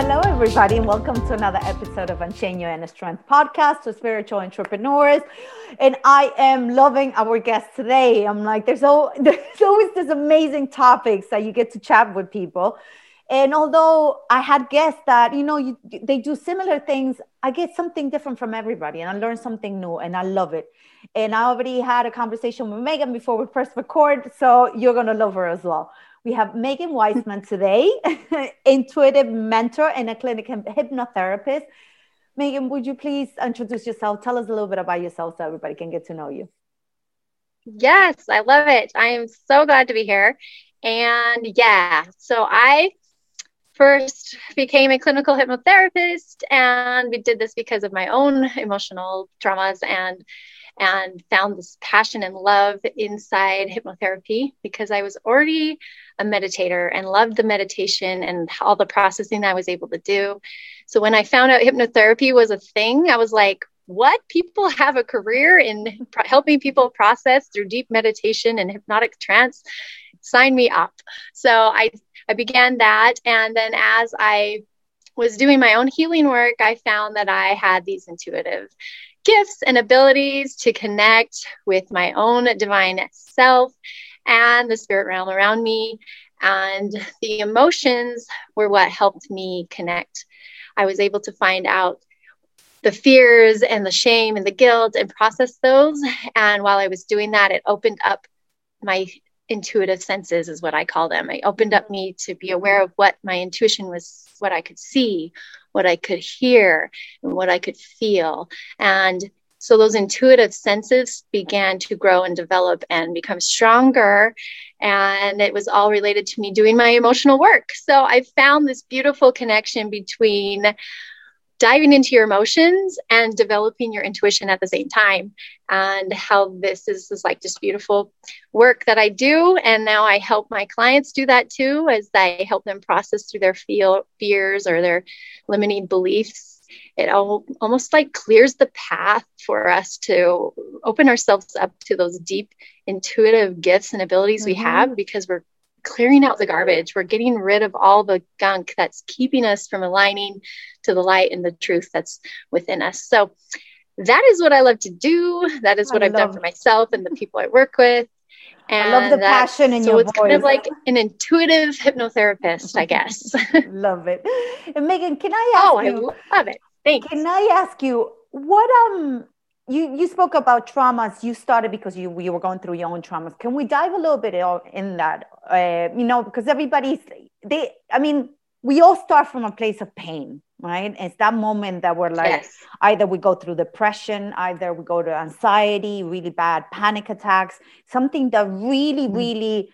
Hello, everybody, and welcome to another episode of Unchain Your Inner Strength podcast for spiritual entrepreneurs. And I am loving our guest today. I'm like, there's, all, there's always this amazing topics that you get to chat with people. And although I had guests that, you know, you, they do similar things, I get something different from everybody and I learn something new and I love it. And I already had a conversation with Megan before we first record, so you're going to love her as well. We have Megan Weisman today, intuitive mentor and a clinical hypnotherapist. Megan, would you please introduce yourself? Tell us a little bit about yourself so everybody can get to know you. Yes, I love it. I am so glad to be here. And yeah, so I first became a clinical hypnotherapist and we did this because of my own emotional traumas and and found this passion and love inside hypnotherapy because I was already a meditator and loved the meditation and all the processing I was able to do. So when I found out hypnotherapy was a thing, I was like, what? People have a career in pro- helping people process through deep meditation and hypnotic trance. Sign me up. So I, I began that. And then as I was doing my own healing work, I found that I had these intuitive gifts and abilities to connect with my own divine self and the spirit realm around me. And the emotions were what helped me connect. I was able to find out the fears and the shame and the guilt and process those. And while I was doing that, it opened up my intuitive senses, is what I call them. It opened up me to be aware of what my intuition was, what I could see, what I could hear, and what I could feel. And so those intuitive senses began to grow and develop and become stronger. And it was all related to me doing my emotional work. So I found this beautiful connection between diving into your emotions and developing your intuition at the same time and how this is, is like just beautiful work that i do and now i help my clients do that too as i help them process through their feel, fears or their limiting beliefs it all, almost like clears the path for us to open ourselves up to those deep intuitive gifts and abilities mm-hmm. we have because we're clearing out the garbage. We're getting rid of all the gunk that's keeping us from aligning to the light and the truth that's within us. So that is what I love to do. That is what I have done for myself and the people I work with. And I love the passion in so your it's kind of like an intuitive hypnotherapist, I guess. love it. And Megan, can I ask oh, you? I love it. Thanks. Can I ask you what um you you spoke about traumas you started because you you were going through your own traumas can we dive a little bit in that uh, you know because everybody's they i mean we all start from a place of pain right it's that moment that we're like yes. either we go through depression either we go to anxiety really bad panic attacks something that really mm-hmm. really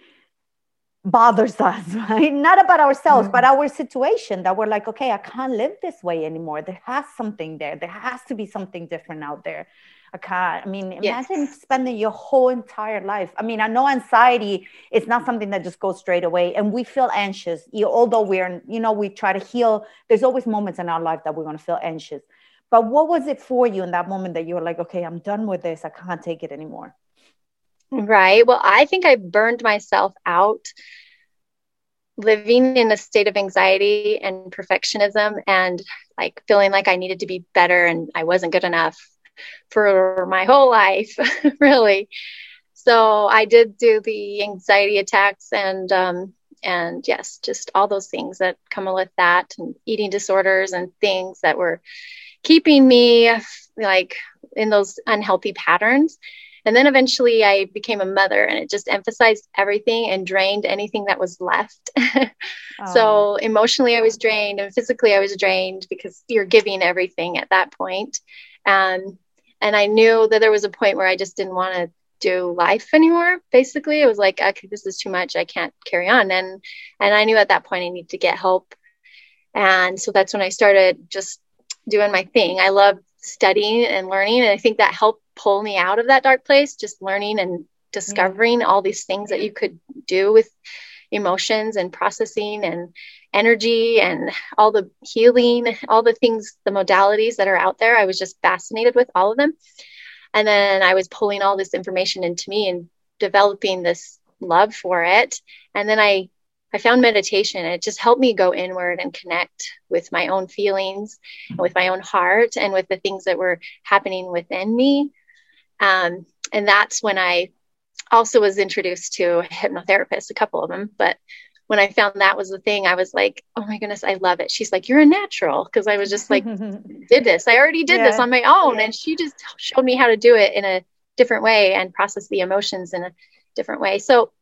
bothers us, right? Not about ourselves, mm-hmm. but our situation that we're like, okay, I can't live this way anymore. There has something there. There has to be something different out there. I can't. I mean, imagine yes. spending your whole entire life. I mean, I know anxiety is not something that just goes straight away, and we feel anxious. You, although we're, you know, we try to heal. There's always moments in our life that we're going to feel anxious. But what was it for you in that moment that you were like, okay, I'm done with this. I can't take it anymore. Right. Well, I think I burned myself out living in a state of anxiety and perfectionism and like feeling like I needed to be better and I wasn't good enough for my whole life, really. So I did do the anxiety attacks and um, and yes, just all those things that come with that, and eating disorders and things that were keeping me like in those unhealthy patterns. And then eventually I became a mother and it just emphasized everything and drained anything that was left. oh. So emotionally I was drained and physically I was drained because you're giving everything at that point. Um, and I knew that there was a point where I just didn't want to do life anymore. Basically, it was like, okay, this is too much. I can't carry on. And and I knew at that point I need to get help. And so that's when I started just doing my thing. I love studying and learning, and I think that helped pull me out of that dark place. Just learning and discovering all these things that you could do with emotions and processing and energy and all the healing, all the things, the modalities that are out there. I was just fascinated with all of them. And then I was pulling all this information into me and developing this love for it. And then I I found meditation. It just helped me go inward and connect with my own feelings, and with my own heart, and with the things that were happening within me. Um, and that's when I also was introduced to a hypnotherapist, a couple of them. But when I found that was the thing, I was like, oh my goodness, I love it. She's like, you're a natural. Cause I was just like, did this. I already did yeah. this on my own. And she just showed me how to do it in a different way and process the emotions in a different way. So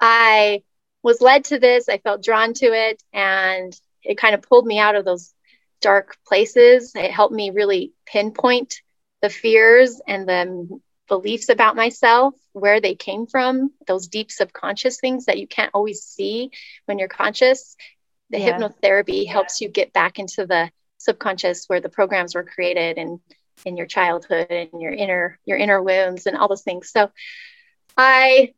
I was led to this. I felt drawn to it and it kind of pulled me out of those dark places. It helped me really pinpoint the fears and the beliefs about myself, where they came from, those deep subconscious things that you can't always see when you're conscious. The yeah. hypnotherapy helps you get back into the subconscious where the programs were created and in your childhood and your inner your inner wounds and all those things. So I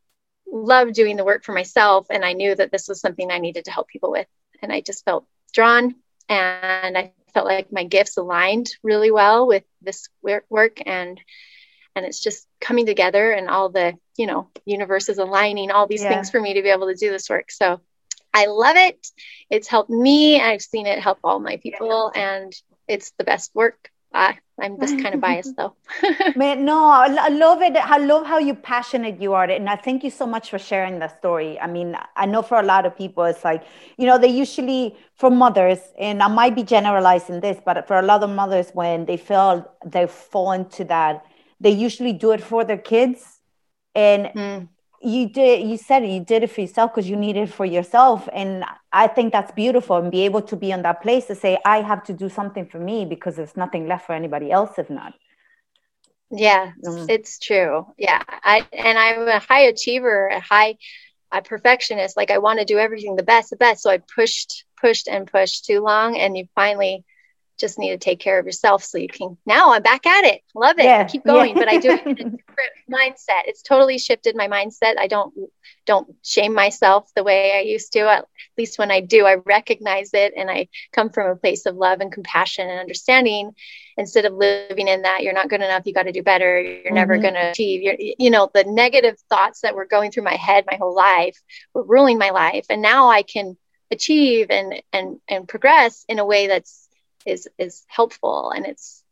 love doing the work for myself and I knew that this was something I needed to help people with and I just felt drawn and I felt like my gifts aligned really well with this work and and it's just coming together and all the you know universe is aligning all these yeah. things for me to be able to do this work so i love it it's helped me i've seen it help all my people and it's the best work uh, I'm just kind of biased though. Man, no, I love it. I love how you passionate you are. And I thank you so much for sharing that story. I mean, I know for a lot of people, it's like, you know, they usually, for mothers, and I might be generalizing this, but for a lot of mothers, when they feel they fall into that they usually do it for their kids. And mm. you did you said it, you did it for yourself because you need it for yourself. And i think that's beautiful and be able to be in that place to say i have to do something for me because there's nothing left for anybody else if not. Yeah mm. it's true. Yeah i and i'm a high achiever a high a perfectionist. Like i want to do everything the best the best. So i pushed pushed and pushed too long. And you finally just need to take care of yourself so you can now i'm back at it. Love it. Yeah, keep going yeah. but i do it in a different mindset. It's totally shifted my mindset. I don't don't shame myself the way i used to. At least when i do i recognize it and i come from a place of love and compassion and understanding. Instead of living in that you're not good enough you got to do better you're mm-hmm. never going to achieve. You're, you know the negative thoughts that were going through my head my whole life were ruling my life. And now i can achieve and and and progress in a way that's is is helpful and it's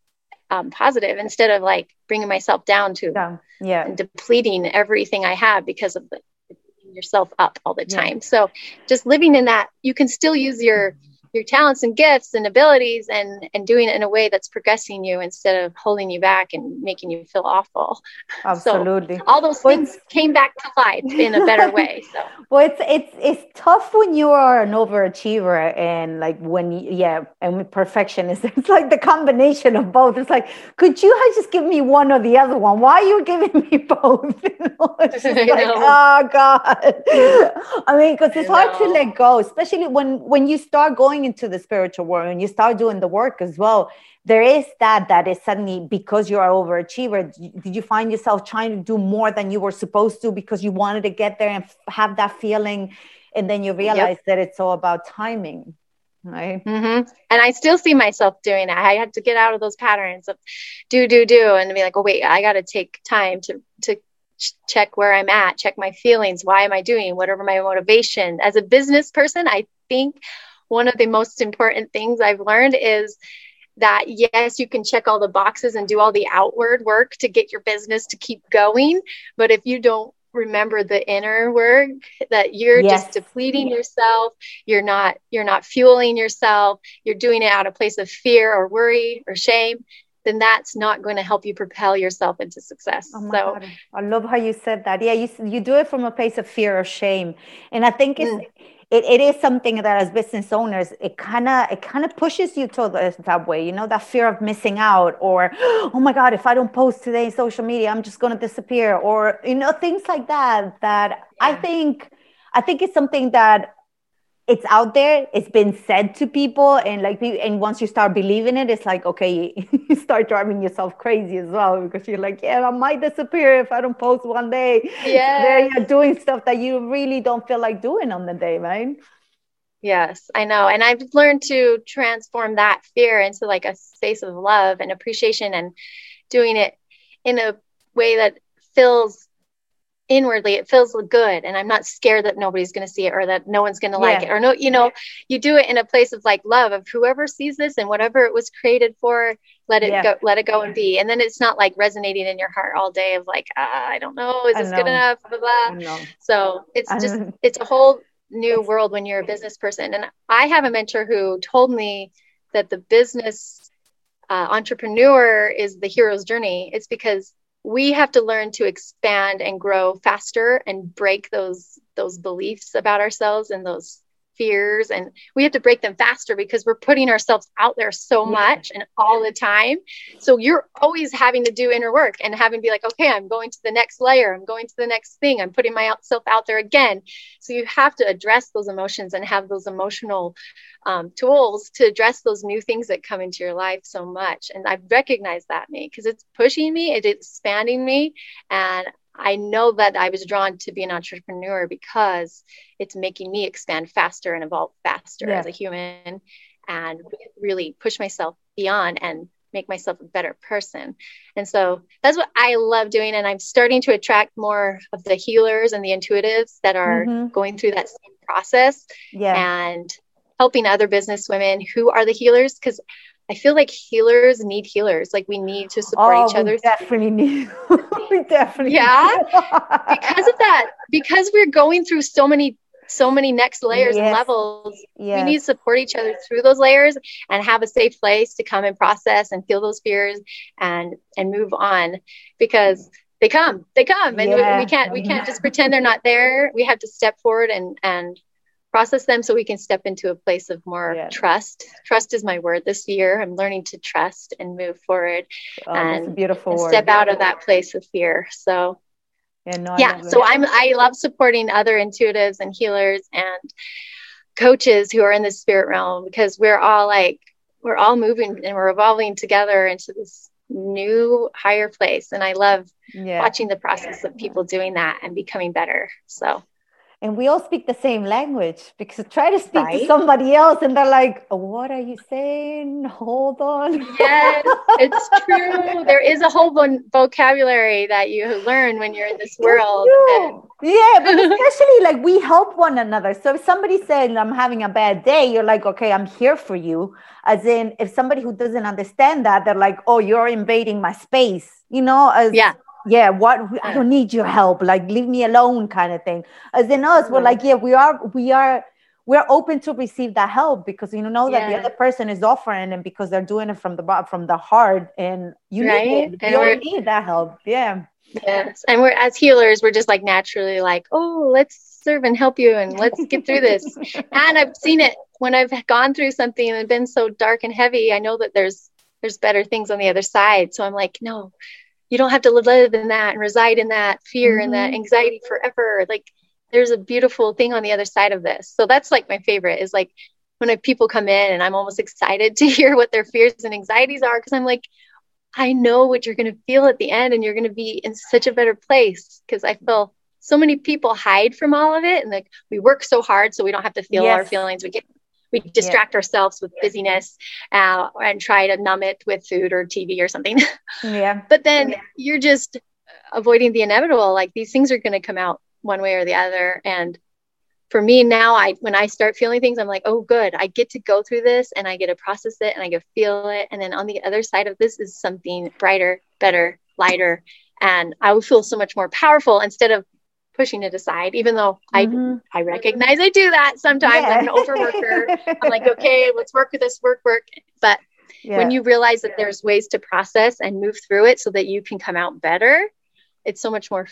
um, positive instead of like bringing myself down to yeah, yeah. depleting everything I have because of the yourself up all the time. Yeah. So just living in that, you can still use your your talents and gifts and abilities and and doing it in a way that's progressing you instead of holding you back and making you feel awful. Absolutely. so all those well, things came back to life in a better way so. Well it's it's it's tough when you are an overachiever and like when yeah and perfectionist it's like the combination of both. It's like could you just give me one or the other one? Why are you giving me both? You know, it's like oh god. I mean because it's hard to let go especially when when you start going going into the spiritual world and you start doing the work as well there is that that is suddenly because you are overachiever did you find yourself trying to do more than you were supposed to because you wanted to get there and have that feeling? And then you realize yep. that it's all about timing right? Mm-hmm. and i still see myself doing that. I had to get out of those patterns of do do do and be like oh wait i got to take time to to check where i'm at check my feelings. Why am i doing? Whatever my motivation? As a business person i think one of the most important things I've learned is that yes, you can check all the boxes and do all the outward work to get your business to keep going. But if you don't remember the inner work that you're yes. just depleting yourself you're not you're not fueling yourself you're doing it out of place of fear or worry or shame then that's not going to help you propel yourself into success oh so God. i love how you said that yeah you, you do it from a place of fear or shame and i think it's mm it, it is something that as business owners it kind of it kind of pushes you to the, that way you know that fear of missing out or oh my god if i don't post today in social media i'm just going to disappear or you know things like that that yeah. i think i think it's something that it's out there it's been said to people and like and once you start believing it it's like okay you start driving yourself crazy as well because you're like yeah i might disappear if i don't post one day. Yeah there you're doing stuff that you really don't feel like doing on the day right? Yes i know and i've learned to transform that fear into like a space of love and appreciation and doing it in a way that fills inwardly it feels good and i'm not scared that nobody's going to see it or that no one's going to yeah. like it or no you know you do it in a place of like love of whoever sees this and whatever it was created for let it yeah. go let it go and be. And then it's not like resonating in your heart all day of like ah, i don't know is this good enough? Blah blah so it's just it's a whole new world when you're a business person. And i have a mentor who told me that the business uh, entrepreneur is the hero's journey. It's because we have to learn to expand and grow faster and break those those beliefs about ourselves and those fears and we have to break them faster because we're putting ourselves out there so much and all the time. So you're always having to do inner work and having to be like okay i'm going to the next layer. I'm going to the next thing. I'm putting myself out there again. So you have to address those emotions and have those emotional um, tools to address those new things that come into your life so much. And i've recognized that me because it's pushing me it's expanding me and I know that I was drawn to be an entrepreneur because it's making me expand faster and evolve faster yeah. as a human and really push myself beyond and make myself a better person. And so that's what I love doing. And I'm starting to attract more of the healers and the intuitives that are mm-hmm. going through that same process yeah. and helping other business women who are the healers. Because I feel like healers need healers. Like we need to support oh, each other. definitely need. we definitely. Yeah. because of that, because we're going through so many, so many next layers yes. and levels, yes. we need to support each other through those layers and have a safe place to come and process and feel those fears and and move on because they come, they come, and yeah. we, we can't we can't just pretend they're not there. We have to step forward and and process them so we can step into a place of more yeah. trust. Trust is my word this year. I'm learning to trust and move forward oh, and, beautiful and step out of that place of fear. So yeah, no, yeah. So I'm I love supporting other intuitives and healers and coaches who are in the spirit realm because we're all like we're all moving and we're evolving together into this new higher place and i love yeah. watching the process of people doing that and becoming better so and we all speak the same language because try to speak right? to somebody else and they're like what are you saying? Hold on. Yes it's true. There is a whole vocabulary that you learn when you're in this world and- yeah but especially like we help one another. So if somebody said i'm having a bad day you're like okay i'm here for you. As in if somebody who doesn't understand that they're like oh you're invading my space you know as yeah yeah what i don't need your help like leave me alone kind of thing as in us we're like mm-hmm. yeah we are we are we're open to receive that help because you know that yeah. the other person is offering and because they're doing it from the from the heart and you right? need it. you need that help yeah yes and we're as healers we're just like naturally like oh let's serve and help you and let's get through this and i've seen it when i've gone through something and been so dark and heavy i know that there's there's better things on the other side so i'm like no you don't have to live in that and reside in that fear mm-hmm. and that mm-hmm. anxiety forever like there's a beautiful thing on the other side of this so that's like my favorite is like when people come in and i'm almost excited to hear what their fears and anxieties are because i'm like i know what you're going to feel at the end and you're going to be in such a better place because i feel so many people hide from all of it and like we work so hard so we don't have to feel yes. our feelings we get we distract yeah. ourselves with busyness uh, and try to numb it with food or TV or something. Yeah. but then yeah. you're just avoiding the inevitable. Like these things are going to come out one way or the other. And for me now, I when I start feeling things, I'm like, oh, good. I get to go through this and I get to process it and I get to feel it. And then on the other side of this is something brighter, better, lighter, and I would feel so much more powerful instead of pushing it aside, even though mm-hmm. I I recognize I do that sometimes. Yeah. I'm an overworker. I'm like, okay, let's work with this, work, work. But yeah. when you realize that there's ways to process and move through it so that you can come out better, it's so much more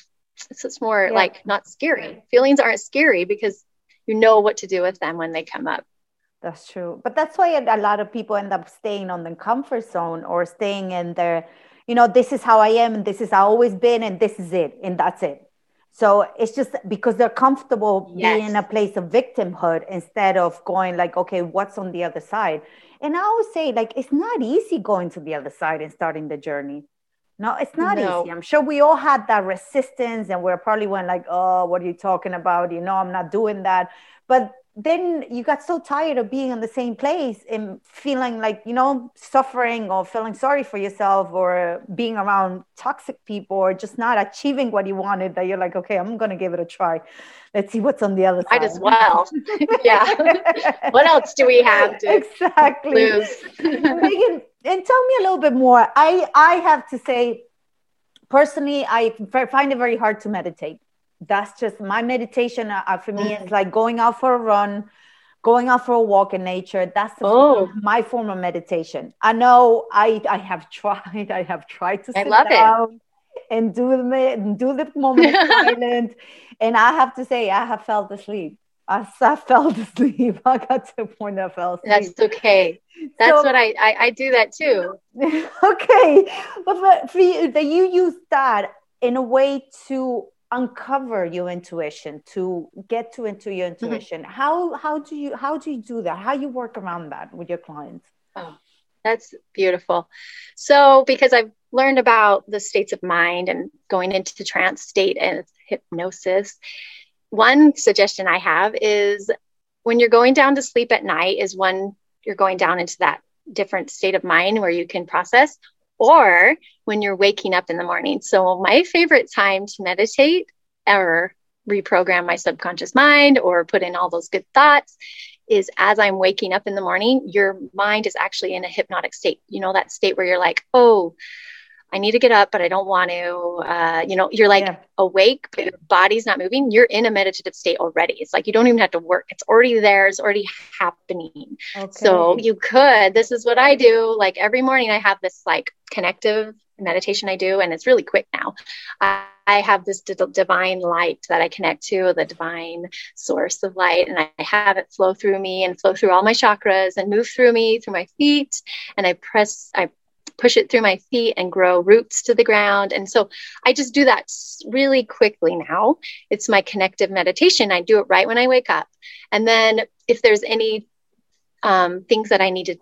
it's just more yeah. like not scary. Feelings aren't scary because you know what to do with them when they come up. That's true. But that's why a lot of people end up staying on the comfort zone or staying in their, you know, this is how I am and this is how I've always been and this is it and that's it. So it's just because they're comfortable yes. being in a place of victimhood instead of going like, okay, what's on the other side? And I always say, like, it's not easy going to the other side and starting the journey. No, it's not no. easy. I'm sure we all had that resistance and we're probably went like, oh, what are you talking about? You know, I'm not doing that. But then you got so tired of being in the same place and feeling like you know suffering or feeling sorry for yourself or being around toxic people or just not achieving what you wanted that you're like okay i'm gonna give it a try let's see what's on the other side. As well. yeah. what else do we have to exactly lose? Megan, and tell me a little bit more. I I have to say, personally, I find it very hard to meditate that's just my meditation uh, uh for me mm. it's like going out for a run going out for a walk in nature that's oh. my form of meditation i know i i have tried i have tried to sit down it. and do the do the moment of silence and i have to say i have felt asleep I, I fell asleep. I got to a point that I fell asleep. That's okay. That's so, what I, I, I do that too. okay, but for you, that you use that in a way to uncover your intuition to get to into your mm-hmm. intuition mm-hmm. how how do you how do you do that how you work around that with your clients oh that's beautiful so because i've learned about the states of mind and going into the trance state and hypnosis one suggestion i have is when you're going down to sleep at night is when you're going down into that different state of mind where you can process or when you're waking up in the morning. So, my favorite time to meditate or reprogram my subconscious mind or put in all those good thoughts is as I'm waking up in the morning, your mind is actually in a hypnotic state. You know, that state where you're like, oh, I need to get up, but I don't want to. Uh, you know, you're like yeah. awake, but your body's not moving. You're in a meditative state already. It's like you don't even have to work. It's already there. It's already happening. Okay. So you could. This is what I do. Like every morning, I have this like connective meditation I do, and it's really quick now. I, I have this d- divine light that I connect to, the divine source of light, and I have it flow through me and flow through all my chakras and move through me, through my feet. And I press, I push it through my feet and grow roots to the ground. And so I just do that really quickly now. It's my connective meditation. I do it right when I wake up. And then if there's any um, things that I need to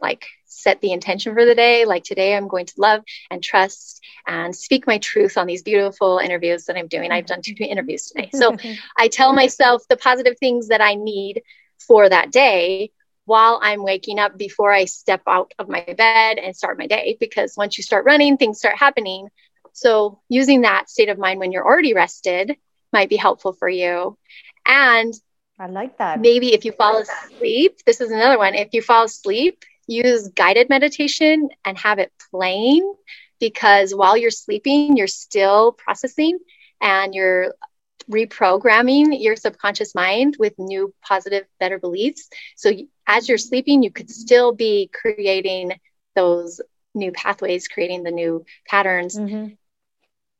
like set the intention for the day, like today I'm going to love and trust and speak my truth on these beautiful interviews that I'm doing. I've done two interviews today. So I tell myself the positive things that I need for that day while I'm waking up before I step out of my bed and start my day. Because once you start running, things start happening. So, using that state of mind when you're already rested might be helpful for you. And I like that. Maybe if you fall asleep, this is another one. If you fall asleep, use guided meditation and have it playing because while you're sleeping, you're still processing and you're reprogramming your subconscious mind with new positive better beliefs so as you're sleeping you could still be creating those new pathways creating the new patterns mm-hmm.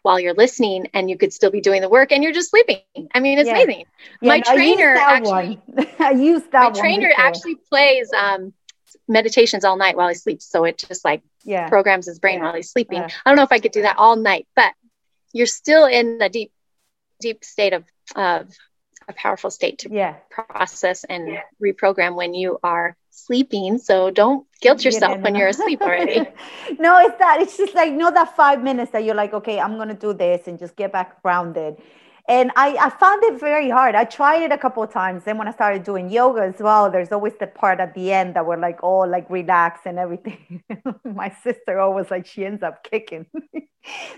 while you're listening and you could still be doing the work and you're just sleeping i mean it's yeah. amazing yeah, my no, trainer I actually i use that my trainer before. actually plays um, meditations all night while he sleeps so it just like yeah. programs his brain while he's sleeping i don't know if i could do that all night but you're still in the deep deep state of, of a powerful state to yeah. process and yeah. reprogram when you are sleeping. So don't guilt yourself when you're asleep already. no, it's that. It's just like, you know, that five minutes that you're like, okay, I'm going to do this and just get back grounded. And I, I found it very hard. I tried it a couple of times. Then when I started doing yoga as well, there's always the part at the end that we're like oh, like relax and everything. My sister always like she ends up kicking.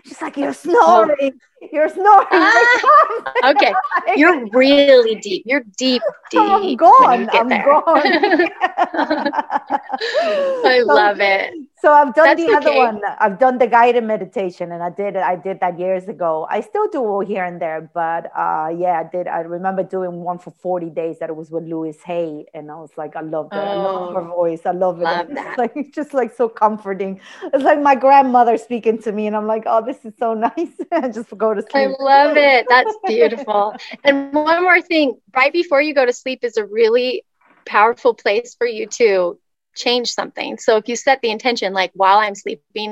She's like, You're snoring. You're snoring. Ah, okay. You're really deep. You're deep, deep. I'm gone. I'm there. gone. I so, love it. So I've done That's the other okay. one. I've done the guided meditation, and I did it. I did that years ago. I still do here and there, but uh, yeah, I did. I remember doing one for forty days that it was with Louise Hay, and I was like, I love that. I love her Oh, voice. I love it. love It's like it's just like so comforting. It's like my grandmother speaking to me, and I'm like, oh, this is so nice. I just go to sleep. I love it. That's beautiful. And one more thing, right before you go to sleep is a really powerful place for you to change something. So if you set the intention, like while I'm sleeping,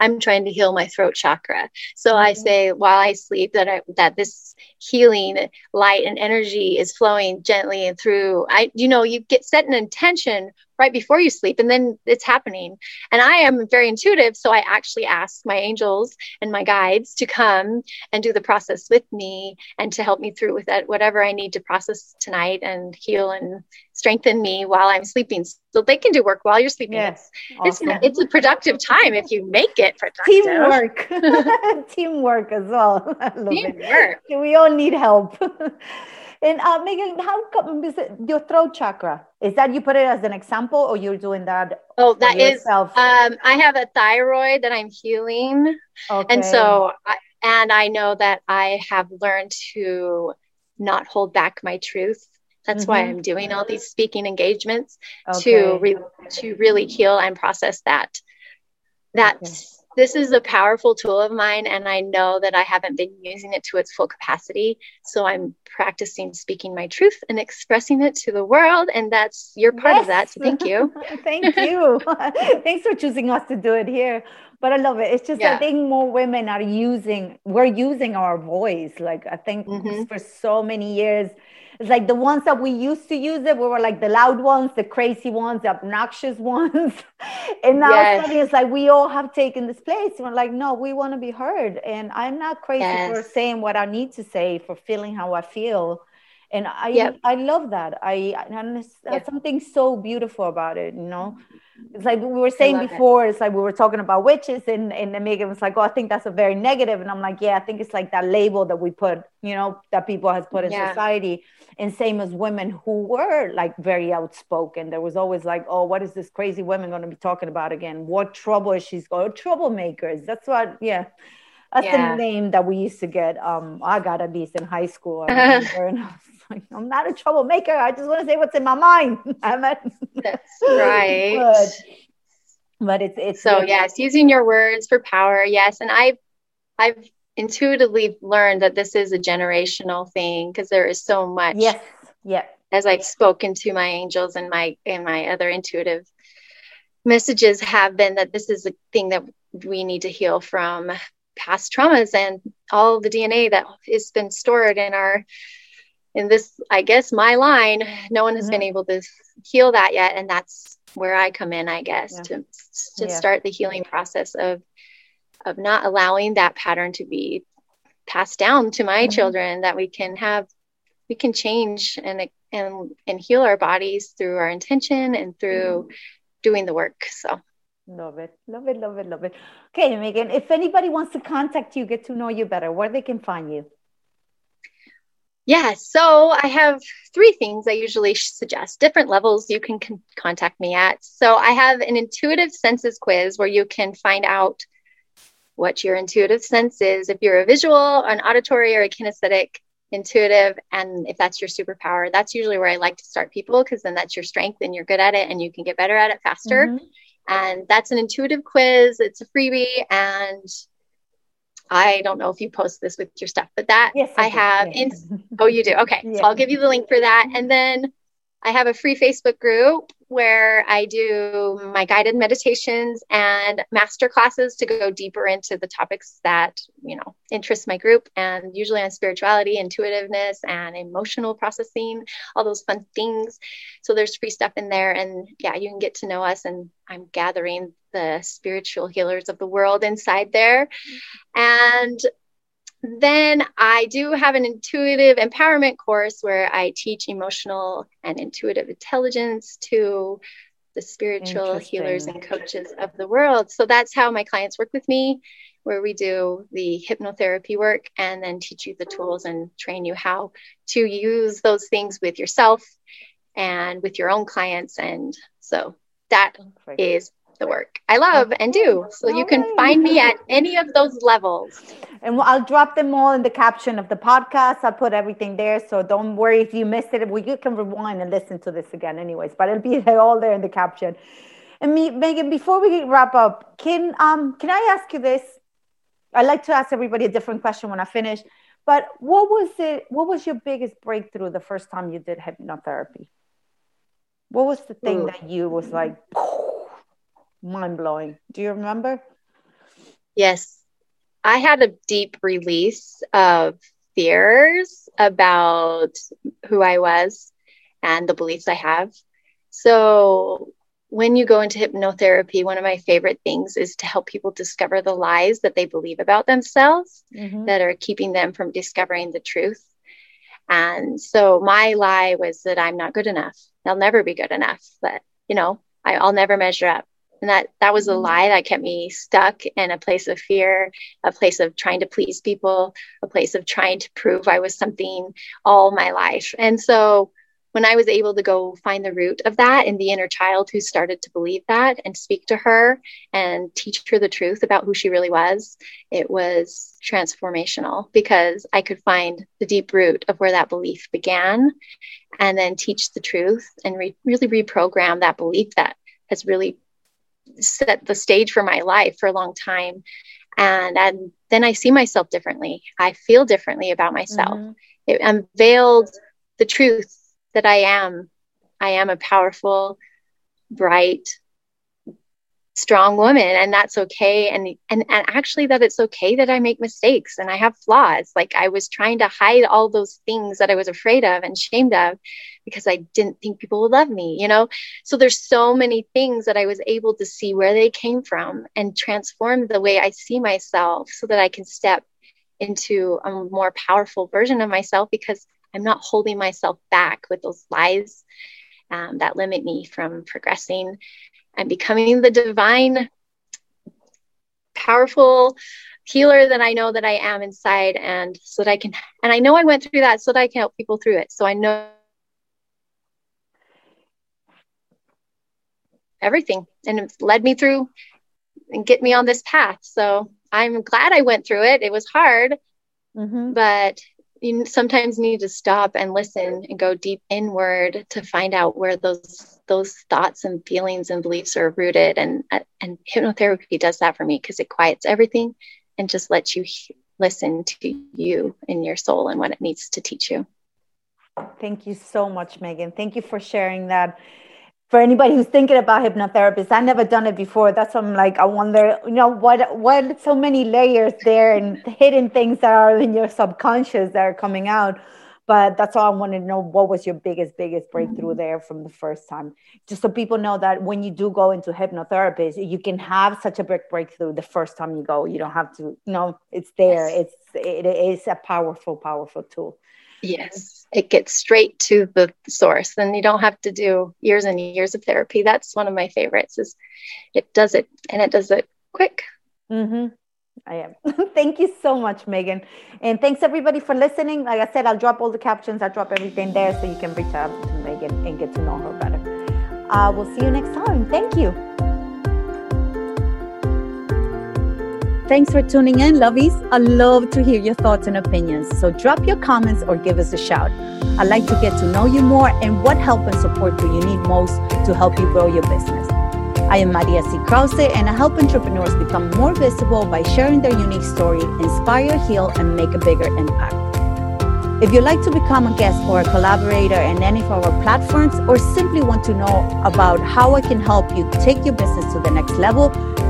I'm trying to heal my throat chakra. So I Mhm. say while I sleep that I that this healing light and energy is flowing gently and through. I you know, you get set an intention right before you sleep and then it's happening. And I am very intuitive, so I actually ask my angels and my guides to come and do the process with me and to help me through with that whatever I need to process tonight and heal and strengthen me while I'm sleeping. So they can do work while you're sleeping. Yes, It's, awesome. it's a productive time if you make it productive. Teamwork, teamwork as well. I love it. Teamwork. We all need help. And uh, Megan, how come is it your throat chakra? Is that you put it as an example, or you're doing that Oh, that is. yourself? Um, I have a thyroid that I'm healing, and so I, and I know that I have learned to not hold back my truth. That's why Mhm. I'm doing all these speaking engagements Okay. to re- to really heal and process that. That Okay. This is a powerful tool of mine, and I know that I haven't been using it to its full capacity. So I'm practicing speaking my truth and expressing it to the world, and that's you're part of that. So thank you. Thank you. Thanks for choosing us to do it here. But I love it. It's just I think more women are using we're using our voice. Like I think Mhm. for so many years, it's like the ones that we used to use it, we were like the loud ones, the crazy ones, the obnoxious ones. and now Yes. suddenly it's like we all have taken this place. We're like, no, we want to be heard. And I'm not crazy for saying what I need to say, for feeling how I feel. And I Yep. I love that. I and it's, uh, Yep. something so beautiful about it, you know. It's like we were saying love it. before, it's like we were talking about witches, and, and Megan was like, Oh, I think that's a very negative. And I'm like, Yeah, I think it's like that label that we put, you know, that people has put in Yeah. society. And same as women who were like very outspoken. There was always like, Oh, what is this crazy woman going to be talking about again? What trouble is she's going? Troublemakers. That's what, yeah. That's Yeah. the name that we used to get. Um, I got least in high school. I and I was like, I'm not a troublemaker. I just want to say what's in my mind. That's right. but, but it's it's so really- yes, using your words for power. Yes, and I've I've intuitively learned that this is a generational thing because there is so much. yes, yeah, as I've spoken to my angels and my and my other intuitive messages have been that this is a thing that we need to heal from past traumas and all the DNA that has been stored in our in this I guess my line no one has Mhm. been able to heal that yet and that's where I come in I guess Yeah. to to Yeah. start the healing process of of not allowing that pattern to be passed down to my Mhm. children that we can have we can change and and and heal our bodies through our intention and through doing the work so love it, love it, love it, love it. Okay, Megan, if anybody wants to contact you, get to know you better, where they can find you. yeah so i have three things i usually suggest different levels you can con- contact me at so i have an intuitive senses quiz where you can find out what your intuitive sense is if you're a visual an auditory or a kinesthetic intuitive and if that's your superpower that's usually where i like to start people because then that's your strength and you're good at it and you can get better at it faster Mhm. And that's an intuitive quiz. It's a freebie. And i don't know if you post this with your stuff but that Yes, i do, have in oh you do. Okay. Yeah. so i'll give you the link for that. And then i have a free facebook group where i do my guided meditations and master classes to go deeper into the topics that you know interest my group and usually on spirituality intuitiveness and emotional processing all those fun things. So there's free stuff in there and yeah you can get to know us and i'm gathering the spiritual healers of the world inside there. Mm-hmm. And then I do have an intuitive empowerment course where I teach emotional and intuitive intelligence to the spiritual healers and coaches of the world. So that's how my clients work with me, where we do the hypnotherapy work and then teach you the tools and train you how to use those things with yourself and with your own clients. And so that Perfect. is the work I love and do. So you can find me at any of those levels. And I'll drop them all in the caption of the podcast. I'll put everything there. So don't worry if you missed it. We you can rewind and listen to this again, anyways. But it'll be all there in the caption. And me, Megan, before we wrap up, can um can I ask you this? I like to ask everybody a different question when I finish. But what was it? What was your biggest breakthrough the first time you did hypnotherapy? What was the thing Ooh. that you was like mind blowing? Do you remember? Yes, I had a deep release of fears about who I was and the beliefs I have. So when you go into hypnotherapy, one of my favorite things is to help people discover the lies that they believe about themselves mm-hmm. that are keeping them from discovering the truth. And so my lie was that I'm not good enough. I'll never be good enough. That, you know, I, I'll never measure up. And that that was a mm-hmm. lie that kept me stuck in a place of fear, a place of trying to please people, a place of trying to prove I was something all my life. And so when I was able to go find the root of that in the inner child who started to believe that and speak to her and teach her the truth about who she really was, it was transformational because I could find the deep root of where that belief began and then teach the truth and re- really reprogram that belief that has really set the stage for my life for a long time. And, and then I see myself differently. I feel differently about myself. Mm-hmm. It unveiled the truth that I am. I am a powerful, bright, strong woman and that's okay. And, and and actually that it's okay that I make mistakes and I have flaws. Like I was trying to hide all those things that I was afraid of and shamed of because I didn't think people would love me you know? So there's so many things that I was able to see where they came from and transform the way I see myself so that I can step into a more powerful version of myself because I'm not holding myself back with those lies um, that limit me from progressing and becoming the divine, powerful healer that I know that I am inside. And so that I can, and I know I went through that so that I can help people through it. So I know everything and it led me through and get me on this path. So I'm glad I went through it. It was hard, mm-hmm. but you sometimes need to stop and listen and go deep inward to find out where those those thoughts and feelings and beliefs are rooted. And uh, and hypnotherapy does that for me because it quiets everything and just lets you listen to you and your soul and what it needs to teach you. Thank you so much megan. Thank you for sharing that for anybody who's thinking about hypnotherapist, I've never done it before. That's what I'm like. I wonder, you know, what what so many layers there and hidden things that are in your subconscious that are coming out. But that's all I wanted to know. What was your biggest, biggest breakthrough mm-hmm. there from the first time? Just so people know that when you do go into hypnotherapy, you can have such a big breakthrough the first time you go. You don't have to, you know, it's there. It's it is a powerful, powerful tool. Yes, it gets straight to the source, and you don't have to do years and years of therapy. That's one of my favorites. Is it does it, and it does it quick. Mm-hmm. I am. Thank you so much, Megan, and thanks everybody for listening. Like I said, I'll drop all the captions. I'll drop everything there so you can reach out to Megan and get to know her better. Uh, we'll see you next time. Thank you. Thanks for tuning in, lovies. I love to hear your thoughts and opinions. So drop your comments or give us a shout. I'd like to get to know you more and what help and support do you need most to help you grow your business. I am Maria C. Krause, and I help entrepreneurs become more visible by sharing their unique story, inspire, heal, and make a bigger impact. If you'd like to become a guest or a collaborator in any of our platforms, or simply want to know about how I can help you take your business to the next level,